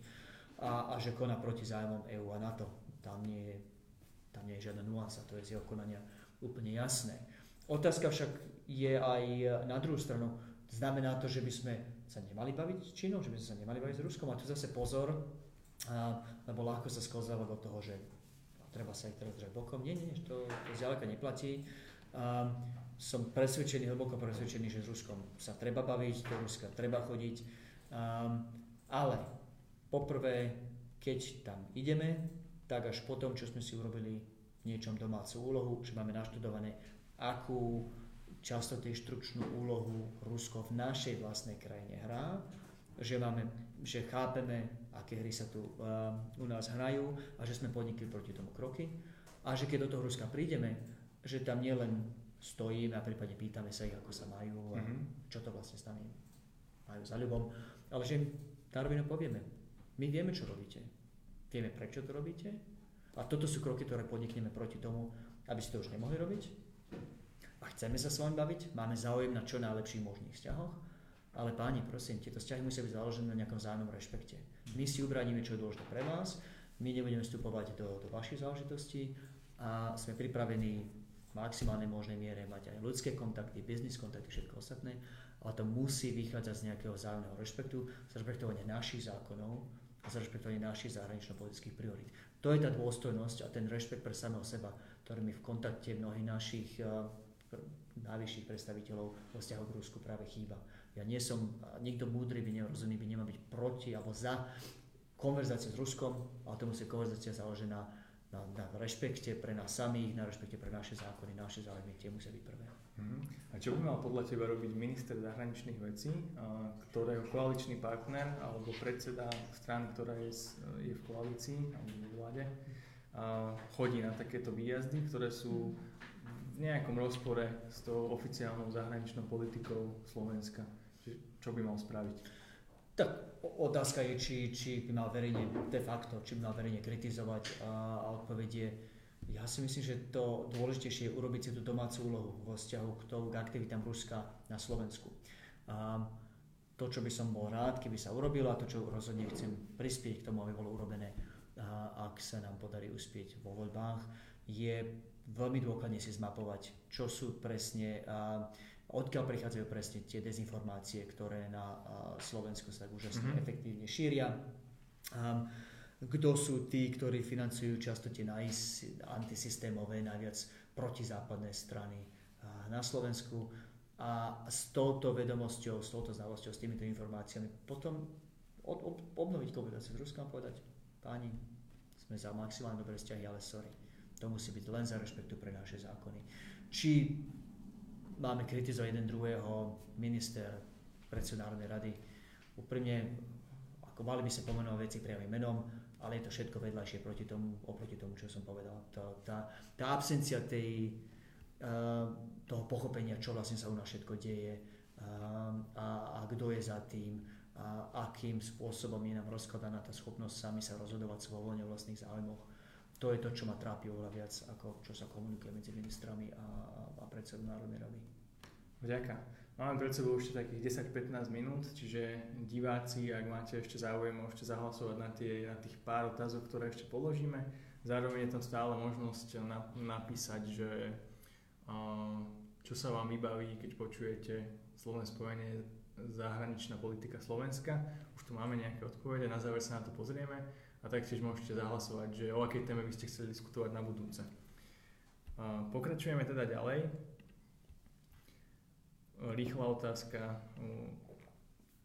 A, a že koná proti zájmom EÚ a NATO. Tam nie je, tam nie je žiadna nuansa, to je z jeho konania úplne jasné. Otázka však je aj na druhú stranu. Znamená to, že by sme sa nemali baviť s Čínou, že by sme sa nemali baviť s Ruskom. A tu zase pozor, lebo ľahko sa sklzáva do toho, že treba sa ich teraz držať bokom. Nie, nie, to, to zďaleka neplatí. A, som presvedčený, hlboko presvedčený, že s Ruskom sa treba baviť, do Ruska treba chodiť. Um, ale poprvé, keď tam ideme, tak až potom, čo sme si urobili v niečom domácu úlohu, že máme naštudované, akú častotejštručnú úlohu Rusko v našej vlastnej krajine hrá, že, máme, že chápeme, aké hry sa tu uh, u nás hrajú a že sme podnikli proti tomu kroky a že keď do toho Ruska prídeme, že tam nielen stojíme a prípadne pýtame sa ich, ako sa majú a mm-hmm. čo to vlastne s nami majú za ľubom. Ale že im na rovinu povieme, my vieme, čo robíte. Vieme, prečo to robíte. A toto sú kroky, ktoré podnikneme proti tomu, aby ste to už nemohli robiť. A chceme sa s vami baviť, máme záujem na čo najlepších možných vzťahoch. Ale páni, prosím, tieto vzťahy musia byť založené na nejakom vzájomnom rešpekte. My si ubraníme, čo je dôležité pre vás, my nebudeme vstupovať do, do vašich záležitostí a sme pripravení maximálnej možnej miere mať aj ľudské kontakty, biznis kontakty, všetko ostatné, ale to musí vychádzať z nejakého vzájomného rešpektu, z rešpektovania našich zákonov a z rešpektovania našich zahranično-politických priorít. To je tá dôstojnosť a ten rešpekt pre samého seba, ktorý mi v kontakte mnohých našich uh, najvyšších predstaviteľov vo vzťahu k Rusku práve chýba. Ja nie som, nikto múdry by nerozumný by nemá byť proti alebo za konverzáciu s Ruskom, ale to musí konverzácia založená na, na rešpekte pre nás samých, na rešpekte pre naše zákony, naše záujmy, tie musia byť prvé. Uh-huh. A čo by mal podľa teba robiť minister zahraničných vecí, ktorého koaličný partner alebo predseda strany, ktorá je, je v koalícii alebo v vláde, chodí na takéto výjazdy, ktoré sú v nejakom rozpore s tou oficiálnou zahraničnou politikou Slovenska? Čo by mal spraviť? Tak otázka je, či, či by mal verejne de facto, či by mal verejne kritizovať a, a odpoveď je, ja si myslím, že to dôležitejšie je urobiť si tú domácu úlohu vo vzťahu k, tomu, k aktivitám Ruska na Slovensku. A to, čo by som bol rád, keby sa urobilo a to, čo rozhodne chcem prispieť k tomu, aby bolo urobené, a ak sa nám podarí uspieť vo voľbách, je veľmi dôkladne si zmapovať, čo sú presne a, odkiaľ prichádzajú presne tie dezinformácie, ktoré na Slovensku sa tak úžasne mm-hmm. efektívne šíria. Um, kto sú tí, ktorí financujú často tie antisystémové, najviac protizápadné strany na Slovensku. A s touto vedomosťou, s touto znalosťou, s týmito informáciami potom od, ob, obnoviť komunikáciu s Ruskom a povedať, páni, sme za maximálne dobré vzťahy, ale sorry, to musí byť len za rešpektu pre naše zákony. Či máme kritizovať jeden druhého, minister, predseda Národnej rady. Úprimne, ako mali by sa pomenovať veci priamým menom, ale je to všetko vedľajšie proti tomu, oproti tomu, čo som povedal. Tá, tá, tá absencia tej, uh, toho pochopenia, čo vlastne sa u nás všetko deje uh, a, a kto je za tým, a akým spôsobom je nám rozkladaná tá schopnosť sami sa rozhodovať svojvoľne o vlastných záujmoch. To je to, čo ma trápi oveľa viac, ako čo sa komunikuje medzi ministrami a, a predsedom Národnej rady. Vďaka. Máme pred sebou ešte takých 10-15 minút, čiže diváci, ak máte ešte záujem, môžete zahlasovať na, tie, na tých pár otázok, ktoré ešte položíme. Zároveň je tam stále možnosť napísať, že čo sa vám vybaví, keď počujete slovné spojenie zahraničná politika Slovenska. Už tu máme nejaké odpovede, na záver sa na to pozrieme a taktiež môžete zahlasovať, že o akej téme by ste chceli diskutovať na budúce. Pokračujeme teda ďalej rýchla otázka.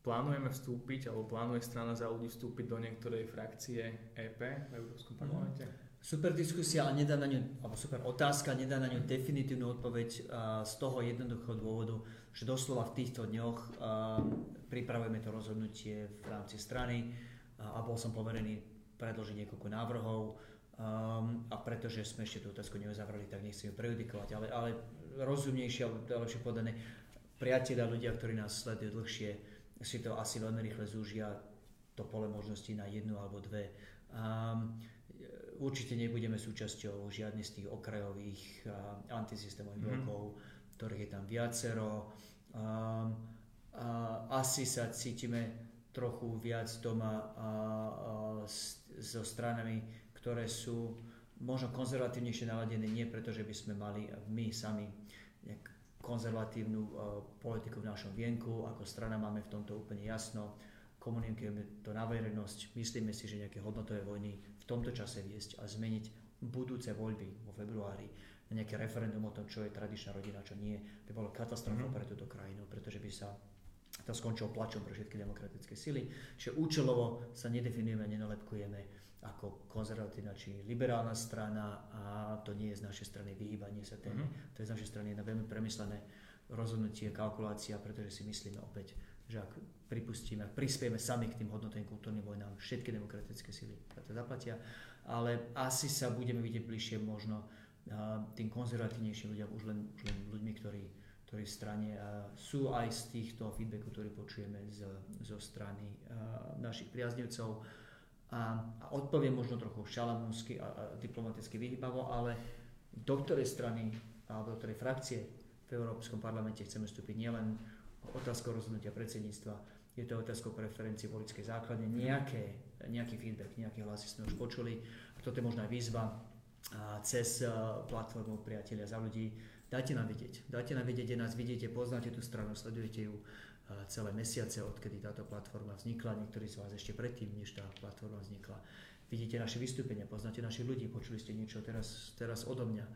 Plánujeme vstúpiť, alebo plánuje strana za ľudí vstúpiť do niektorej frakcie EP v Európskom mhm. parlamente? Super diskusia a nedá na ňu, alebo super otázka, nedá na ňu definitívnu odpoveď z toho jednoduchého dôvodu, že doslova v týchto dňoch pripravujeme to rozhodnutie v rámci strany a bol som poverený predložiť niekoľko návrhov a pretože sme ešte tú otázku neuzavreli, tak nechcem ju prejudikovať, ale, ale rozumnejšie, alebo lepšie povedané, priatelia, ľudia, ktorí nás sledujú dlhšie, si to asi veľmi rýchle zúžia to pole možností na jednu alebo dve. Um, určite nebudeme súčasťou žiadnych z tých okrajových uh, antisystémových mm-hmm. blokov, ktorých je tam viacero. Um, uh, asi sa cítime trochu viac doma uh, uh, so stranami, ktoré sú možno konzervatívnejšie naladené, nie preto, že by sme mali my sami konzervatívnu uh, politiku v našom vienku, ako strana máme v tomto úplne jasno, komunikujeme to na verejnosť, myslíme si, že nejaké hodnotové vojny v tomto čase viesť a zmeniť budúce voľby vo februári. Na nejaké referendum o tom, čo je tradičná rodina, čo nie, by bolo katastrofou mm-hmm. pre túto krajinu, pretože by sa to skončilo plačom pre všetky demokratické sily. Čiže účelovo sa nedefinujeme, nenalepkujeme ako konzervatívna či liberálna strana a to nie je z našej strany vyhýbanie sa téme. Mm-hmm. To je z našej strany jedna veľmi premyslené rozhodnutie, kalkulácia, pretože si myslíme opäť, že ak pripustíme, ak prispieme sami k tým hodnotovým kultúrnym vojnám, všetky demokratické sily to zaplatia, ale asi sa budeme vidieť bližšie možno tým konzervatívnejším ľuďom, už len, už len ľuďmi, ktorí, ktorí v strane sú aj z týchto feedbackov, ktorý počujeme z, zo strany našich priaznivcov a, a odpoviem možno trochu šalamúnsky a, a diplomaticky vyhýbavo, ale do ktorej strany alebo do ktorej frakcie v Európskom parlamente chceme vstúpiť nielen otázkou rozhodnutia predsedníctva, je to otázkou preferencií voličskej základne, nejaké, nejaký feedback, nejaké hlasy sme už počuli. Toto je možná výzva cez platformu Priatelia za ľudí. Dajte nám vidieť, dajte nám vidieť, kde nás vidíte, poznáte tú stranu, sledujete ju, celé mesiace, odkedy táto platforma vznikla, niektorí z vás ešte predtým, než tá platforma vznikla. Vidíte naše vystúpenia, poznáte našich ľudí, počuli ste niečo teraz, teraz odo mňa.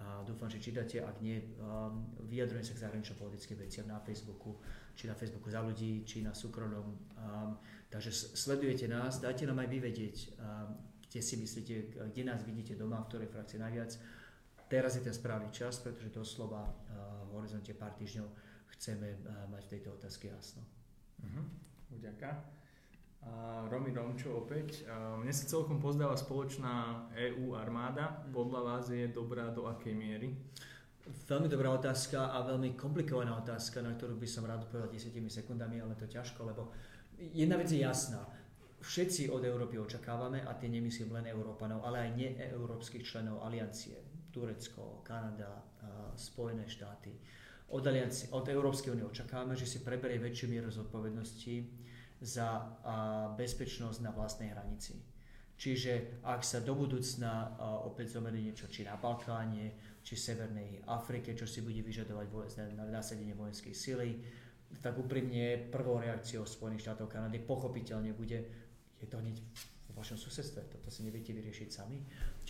A dúfam, že čítate, ak nie, um, vyjadrujem sa k zahranično-politickým veciam na Facebooku, či na Facebooku za ľudí, či na súkromnom. Um, takže sledujete nás, dajte nám aj vyvedieť, um, kde si myslíte, kde nás vidíte doma, v ktorej frakcie najviac. Teraz je ten správny čas, pretože to slova uh, v horizonte pár týždňov chceme eh, mať v tejto otázke jasno. Uh-huh. Ďakujem. A Romy Romčo opäť. A mne sa celkom pozdáva spoločná EU armáda. Mhm. Podľa vás je dobrá do akej miery? Veľmi dobrá otázka a veľmi komplikovaná otázka, na ktorú by som rád povedal 10 sekundami, ale to ťažko, lebo jedna vec je jasná. Všetci od Európy očakávame, a tie nemyslím len Európanov, ale aj neeurópskych členov aliancie. Turecko, Kanada, Spojené štáty od, alianci, od Európskej únie očakávame, že si preberie väčšiu mieru zodpovednosti za bezpečnosť na vlastnej hranici. Čiže ak sa do budúcna opäť zomerí niečo či na Balkáne, či v Severnej Afrike, čo si bude vyžadovať na nasadenie vojenskej sily, tak úprimne prvou reakciou Spojených štátov Kanady pochopiteľne bude, je to hneď vo vašom susedstve, toto si neviete vyriešiť sami.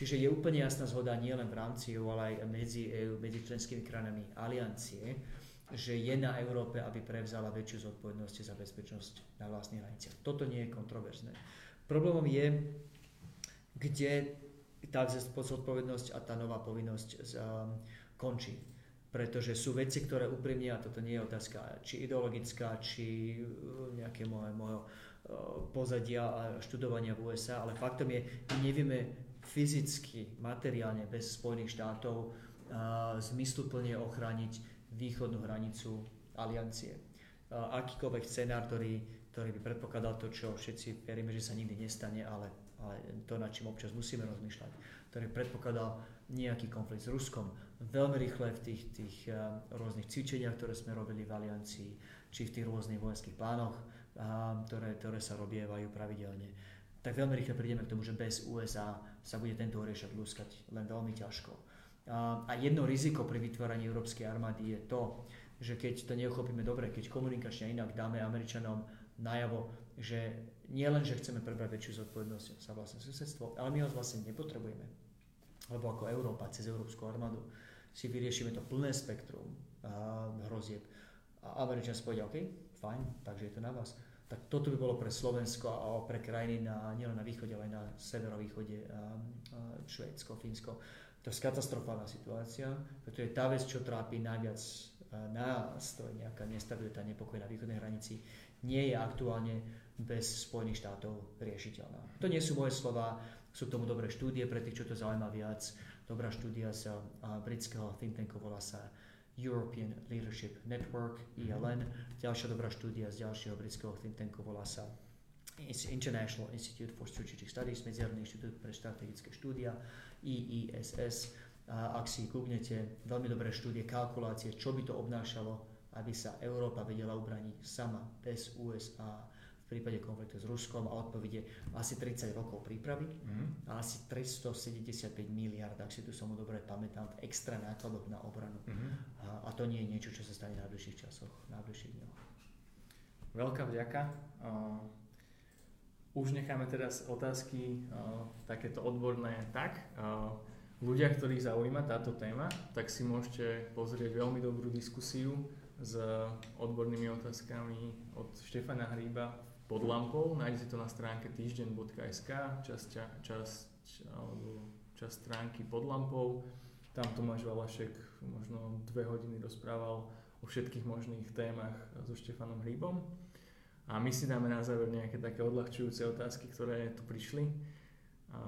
Čiže je úplne jasná zhoda nielen v rámci EU, ale aj medzi EU, medzi členskými krajinami aliancie, že je na Európe, aby prevzala väčšiu zodpovednosť za bezpečnosť na vlastných hraniciach. Toto nie je kontroverzné. Problémom je, kde tá zodpovednosť a tá nová povinnosť um, končí. Pretože sú veci, ktoré úprimne, a toto nie je otázka či ideologická, či uh, nejaké moje, moje uh, pozadia a študovania v USA, ale faktom je, nevieme fyzicky, materiálne bez Spojených štátov zmysluplne ochrániť východnú hranicu aliancie. Akýkoľvek scenár, ktorý, ktorý by predpokladal to, čo všetci veríme, že sa nikdy nestane, ale, ale to, nad čím občas musíme rozmýšľať, ktorý predpokladal nejaký konflikt s Ruskom. Veľmi rýchle v tých, tých rôznych cvičeniach, ktoré sme robili v aliancii, či v tých rôznych vojenských plánoch, ktoré, ktoré sa robievajú pravidelne tak veľmi rýchle prídeme k tomu, že bez USA sa bude tento oriešok lúskať len veľmi ťažko. A jedno riziko pri vytváraní európskej armády je to, že keď to neuchopíme dobre, keď komunikačne inak dáme Američanom najavo, že nie len, že chceme prebrať väčšiu zodpovednosť za vlastné susedstvo, ale my ho vlastne nepotrebujeme. Lebo ako Európa cez Európsku armádu si vyriešime to plné spektrum hrozieb. A Američan povedia, OK, fajn, takže je to na vás tak toto by bolo pre Slovensko a pre krajiny na, nielen na východe, ale aj na severovýchode, Švédsko, Fínsko. To je katastrofálna situácia, pretože tá vec, čo trápi najviac nás, to je nejaká nestabilita, nepokoj na východnej hranici, nie je aktuálne bez Spojených štátov riešiteľná. To nie sú moje slova, sú k tomu dobré štúdie pre tých, čo to zaujíma viac. Dobrá štúdia z britského think tanku volá sa European Leadership Network, ELN. Ďalšia dobrá štúdia z ďalšieho britského think tanku volá sa International Institute for Strategic Studies, Medzinárodný inštitút pre strategické štúdia, IISS. A ak si goognete, veľmi dobré štúdie, kalkulácie, čo by to obnášalo, aby sa Európa vedela ubraniť sama, bez USA, prípade konfliktu s Ruskom a odpovede asi 30 rokov prípravy mm. a asi 375 miliard, ak si tu som dobre pamätám, extra nákladoch na obranu. Mm. A, a to nie je niečo, čo sa stane v najbližších časoch, v najbližších dňoch. Veľká vďaka. Už necháme teraz otázky takéto odborné tak. Ľudia, ktorých zaujíma táto téma, tak si môžete pozrieť veľmi dobrú diskusiu s odbornými otázkami od Štefana Hríba pod lampou. Nájdete to na stránke týždeň.sk, časť, časť, alebo časť stránky pod lampou. Tam Tomáš Valašek možno dve hodiny rozprával o všetkých možných témach so Štefanom Hríbom. A my si dáme na záver nejaké také odľahčujúce otázky, ktoré tu prišli. A,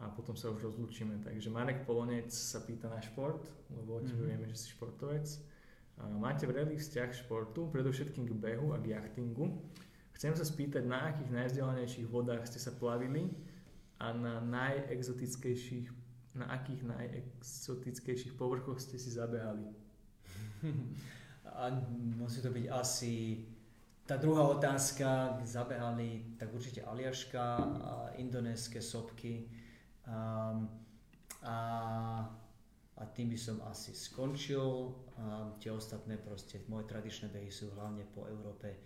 a potom sa už rozlúčime. Takže Marek Polonec sa pýta na šport, lebo o tebe mm-hmm. vieme, že si športovec. A máte vrelý vzťah k športu, predovšetkým k behu a k jachtingu. Chcem sa spýtať, na akých najvzdelanejších vodách ste sa plavili a na najexotickejších, na akých najexotickejších povrchoch ste si zabehali? A musí to byť asi tá druhá otázka, zabehali, tak určite Aliaška, a indonéske sopky um, a, a tým by som asi skončil. Um, tie ostatné proste, moje tradičné behy sú hlavne po Európe.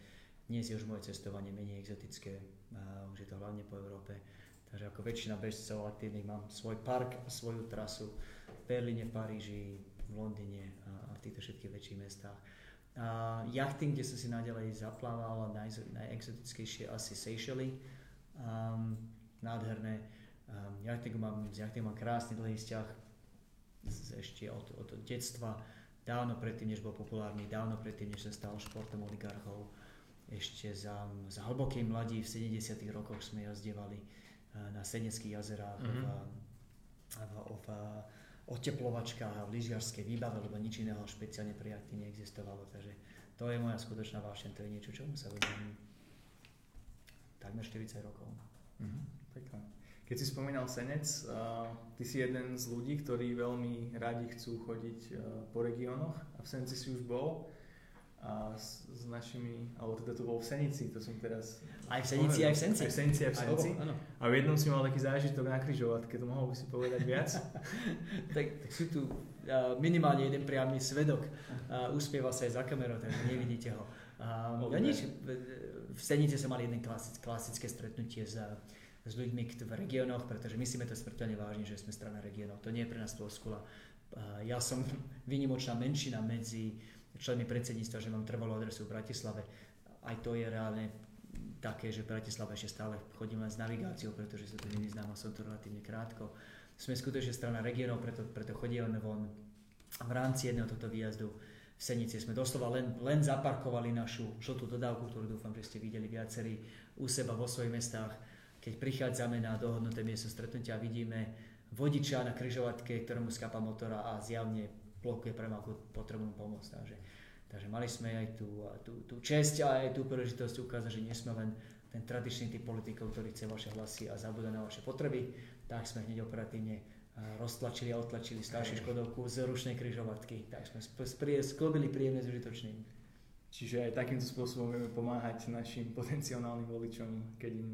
Dnes je už moje cestovanie menej exotické, uh, už je to hlavne po Európe. Takže ako väčšina bežcov aktívnych mám svoj park a svoju trasu v Berlíne, v Paríži, v Londýne a, a v týchto všetkých väčších mestách. Uh, jachting, kde som si naďalej zaplával, naj, najexotickejšie asi Seychelles, um, nádherné. Um, jachting mám, s jachting mám krásny dlhý vzťah z, ešte od, od detstva, dávno predtým, než bol populárny, dávno predtým, než sa stal športom oligarchov. Ešte za, za hlbokej mladí v 70 rokoch sme jazdievali uh, na Seneckých jazerách mm-hmm. v, v, v, oteplovačkách a v lyžiarskej výbave, lebo nič iného špeciálne pre jachty neexistovalo. Takže to je moja skutočná vášeň, to je niečo, čomu sa venujem takmer 40 rokov. Mm-hmm. Keď si spomínal Senec, uh, ty si jeden z ľudí, ktorí veľmi radi chcú chodiť uh, po regiónoch a v Senci si už bol a s, s našimi, alebo teda to bol v Senici, to som teraz... Aj v Senici, aj v Senci. Aj v Senici, aj v Senci. Aj, a v jednom si mal taký zážitok na križovatke, to mohol by si povedať viac? tak, tak sú tu uh, minimálne jeden priamy svedok. Uh, uspieva sa aj za kamerou, takže nevidíte ho. Uh, ja nič, v Senici som mal jeden klasic, klasické stretnutie s, s ľuďmi v regiónoch, pretože myslíme to smrteľne vážne, že sme strana regiónov. To nie je pre nás floskula. Uh, ja som vynimočná menšina medzi členmi predsedníctva, že mám trvalú adresu v Bratislave. Aj to je reálne také, že v Bratislave ešte stále chodím len s navigáciou, pretože sa tu nevyznám a som tu relatívne krátko. Sme skutočne strana regionov, preto, preto chodíme von. V rámci jedného tohto výjazdu v Senici sme doslova len, len zaparkovali našu žltú dodávku, ktorú dúfam, že ste videli viacerí u seba vo svojich mestách. Keď prichádzame na dohodnuté miesto stretnutia, vidíme vodiča na kryžovatke, ktorému skápa motora a zjavne blokuje premávku potrebnú pomoc. Takže, takže mali sme aj tú, tú, tú česť a aj tú príležitosť ukázať, že nie sme len ten tradičný typ politikov, ktorý chce vaše hlasy a zabúda na vaše potreby, tak sme hneď operatívne roztlačili a odtlačili staršiu Škodovku z rušnej kryžovatky. Tak sme sklobili príjemné s užitočným. Čiže aj takýmto spôsobom vieme pomáhať našim potenciálnym voličom, keď im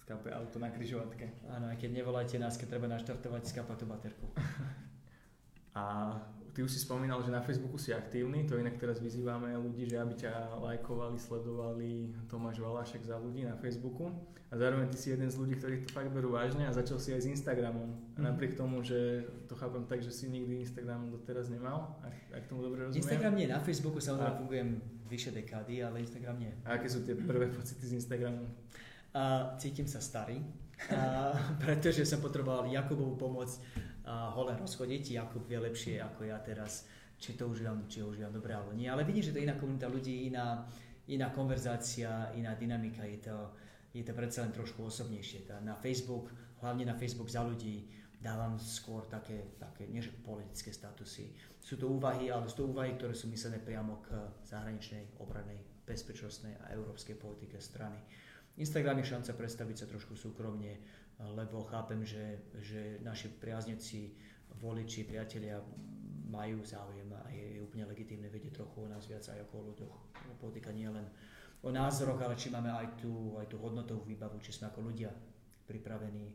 skápe auto na kryžovatke. Áno, aj keď nevoláte nás, keď treba naštartovať, skápa tú baterku. a Ty už si spomínal, že na Facebooku si aktívny, to inak teraz vyzývame ľudí, že aby ťa lajkovali, sledovali Tomáš Valašek za ľudí na Facebooku. A zároveň ty si jeden z ľudí, ktorí to fakt berú vážne a začal si aj s Instagramom. A mhm. napriek tomu, že to chápem tak, že si nikdy Instagram doteraz nemal, ak, ak tomu dobre rozumiem. Instagram nie, na Facebooku samozrejme fungujem vyše dekády, ale Instagram nie. A aké sú tie prvé pocity z Instagramu? A cítim sa starý, a, pretože som potreboval Jakubovú pomoc hole rozchodiť. Jakub vie lepšie ako ja teraz, či to užívam, či ho užívam dobre alebo nie. Ale vidím, že to je iná komunita ľudí, iná, iná konverzácia, iná dynamika. Je to, je to predsa len trošku osobnejšie. Na Facebook, hlavne na Facebook za ľudí, dávam skôr také, také nie politické statusy. Sú to úvahy, ale sú to úvahy, ktoré sú myslené priamo k zahraničnej, obranej, bezpečnostnej a európskej politike strany. Instagram je šanca predstaviť sa trošku súkromne, lebo chápem, že, že naši priazneci, voliči, priatelia majú záujem a je, je úplne legitímne vedieť trochu o nás viac aj ako o ľuďoch. Politika nie len o názoroch, ale či máme aj tú, aj tú hodnotovú výbavu, či sme ako ľudia pripravení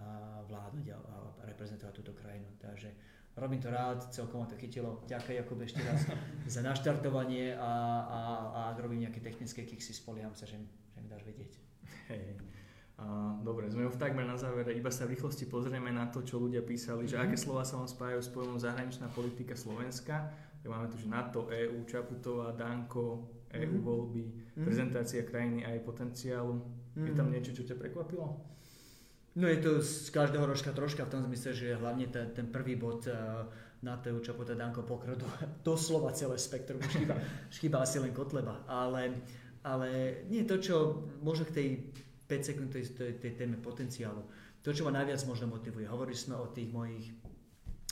a vládnuť a, a reprezentovať túto krajinu. Takže robím to rád, celkom to chytilo. Ďakujem Jakub ešte raz za naštartovanie a, a, a ak robím nejaké technické kiksy, spolieham sa, že mi dáš vedieť. Hej. Dobre, sme už takmer na závere, iba sa v rýchlosti pozrieme na to, čo ľudia písali, že mm-hmm. aké slova sa vám spájajú s pojmom zahraničná politika Slovenska. Tak máme tu, že NATO, EU, Čaputová, Danko, EU mm-hmm. voľby, mm-hmm. prezentácia krajiny a jej potenciálu. Mm-hmm. Je tam mhm. niečo, čo ťa prekvapilo? No je to z každého rožka troška v tom zmysle, že hlavne ten, ten prvý bod uh, na to, čo potom Danko pokryl do, doslova celé spektrum, už chýba, chýba asi len Kotleba, ale, ale nie to, čo možno k tej 5 sekúnd tej, tej, tej téme potenciálu, to, čo ma najviac možno motivuje. Hovorili sme o tých mojich,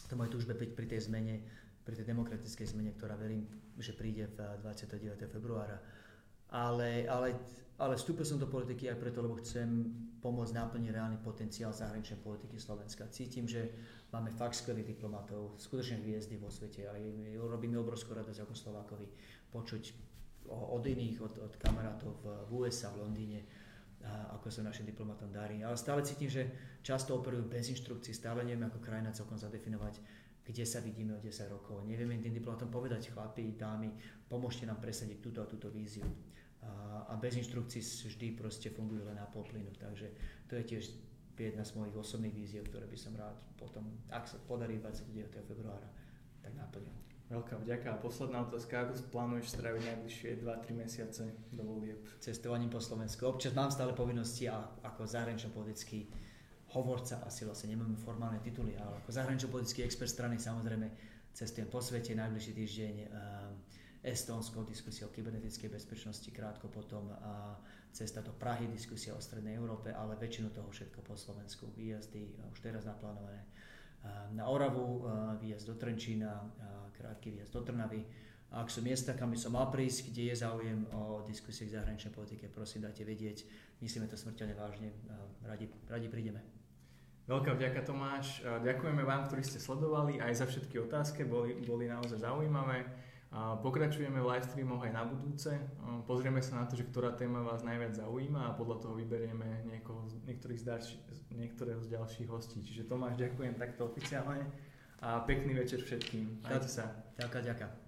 to mojej túžbe pri tej zmene, pri tej demokratickej zmene, ktorá verím, že príde v 29. februára. Ale, ale ale vstúpil som do politiky aj preto, lebo chcem pomôcť naplniť reálny potenciál zahraničnej politiky Slovenska. Cítim, že máme fakt skvelých diplomatov, skutočne hviezdy vo svete a robí mi obrovskú radosť ako Slovákovi počuť od iných, od, od kamarátov v, USA, v Londýne, a ako sa našim diplomatom darí. Ale stále cítim, že často operujú bez inštrukcií, stále nevieme ako krajina celkom zadefinovať, kde sa vidíme o 10 rokov. Nevieme tým diplomatom povedať, chlapi, dámy, pomôžte nám presadiť túto a túto víziu a, a bez inštrukcií vždy proste fungujú len na pol plynu. Takže to je tiež jedna z mojich osobných víziev, ktoré by som rád potom, ak sa podarí 29. februára, tak naplnil. Veľká vďaka. A posledná otázka, ako plánuješ straviť najbližšie 2-3 mesiace do volieb? Cestovaním po Slovensku. Občas mám stále povinnosti a ako zahranično politický hovorca, asi vlastne nemám formálne tituly, ale ako zahranično politický expert strany samozrejme cestujem po svete najbližší týždeň. Um, Estónsko, diskusia o kybernetickej bezpečnosti, krátko potom a cesta do Prahy, diskusia o Strednej Európe, ale väčšinu toho všetko po Slovensku. Výjazdy už teraz naplánované na Oravu, výjazd do Trenčína, krátky výjazd do Trnavy. Ak sú miesta, kam by som mal prísť, kde je záujem o diskusie k zahraničnej politike, prosím, dajte vedieť. Myslíme to smrteľne vážne. Radi, radi prídeme. Veľká vďaka Tomáš. Ďakujeme vám, ktorí ste sledovali aj za všetky otázky, boli, boli naozaj zaujímavé. Pokračujeme v live streamoch aj na budúce. Pozrieme sa na to, že ktorá téma vás najviac zaujíma a podľa toho vyberieme niekoho, niektorých z ďalší, niektorého z ďalších hostí. Čiže Tomáš, ďakujem takto oficiálne a pekný večer všetkým. Majte sa. Ďakujem, ďakujem.